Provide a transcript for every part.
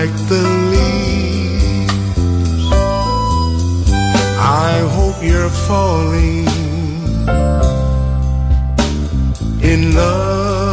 like the leaves. I hope you're falling in love.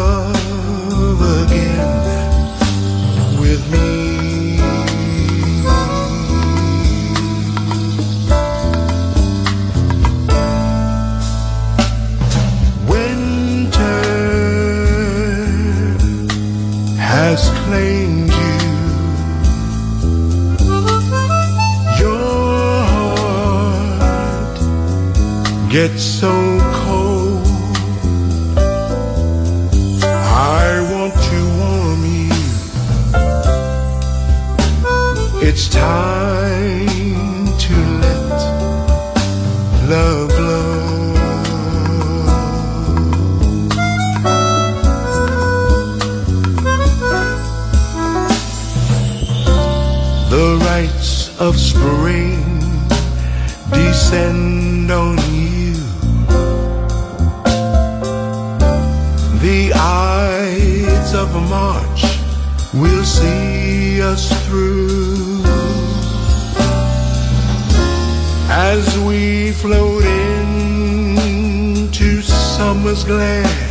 get so cold. I want to warm you. It's time. glare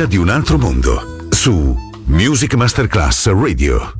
ricerca di un altro mondo su Music Masterclass Radio.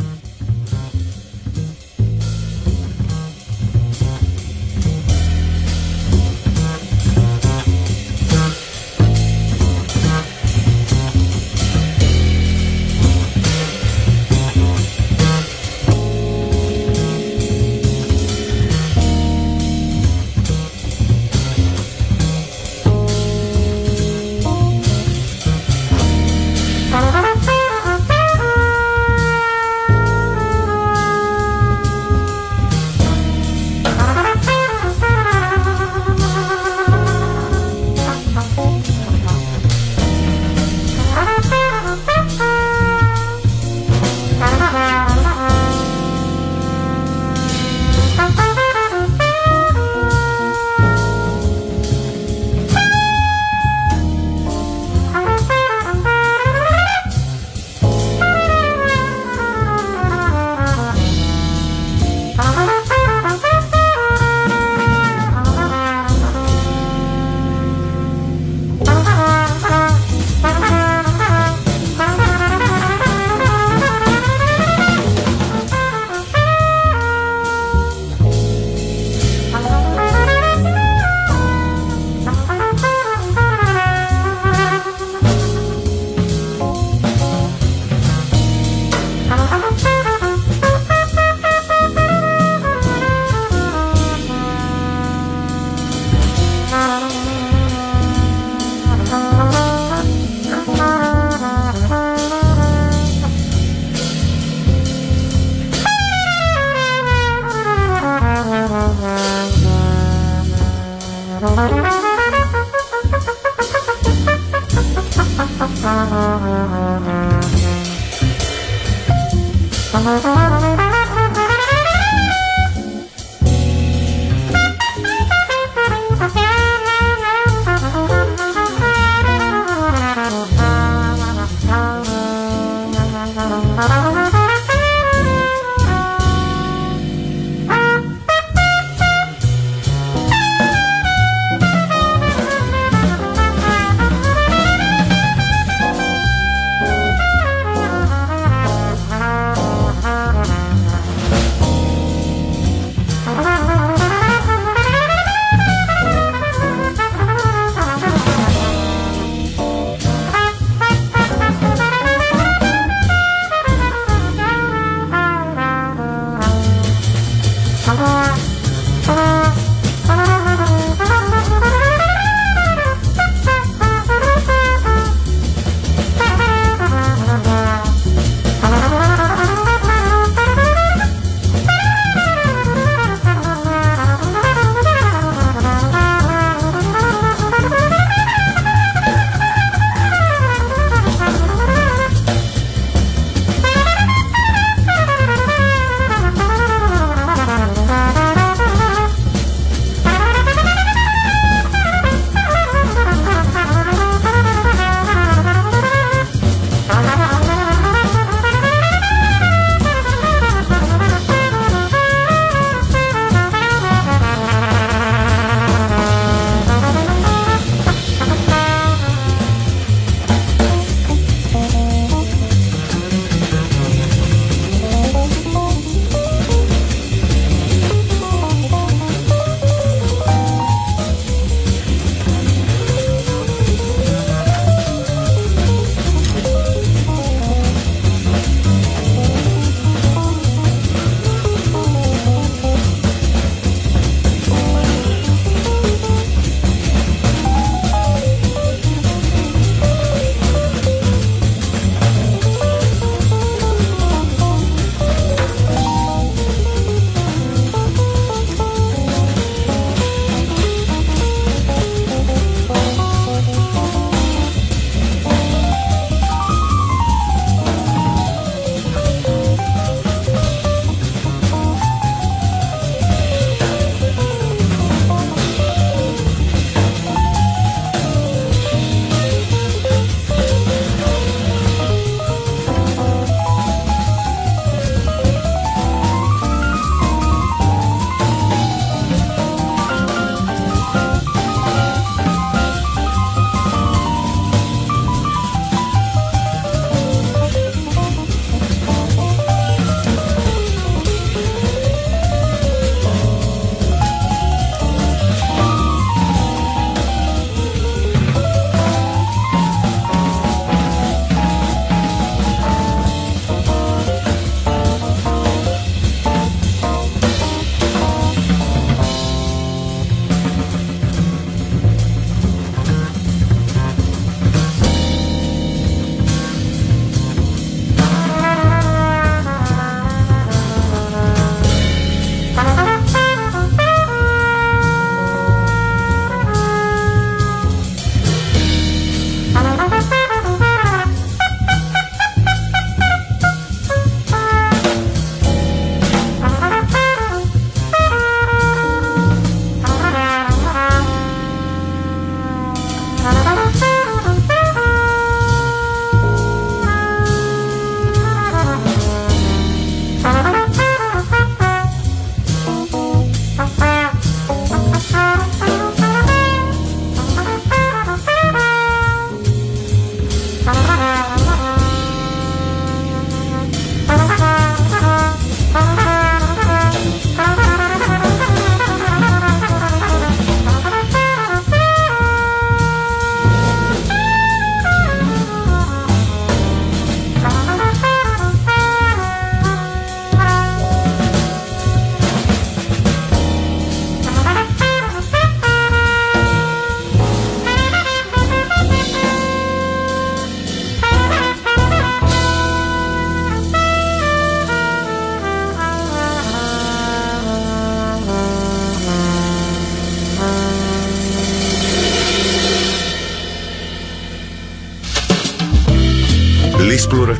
Thank you.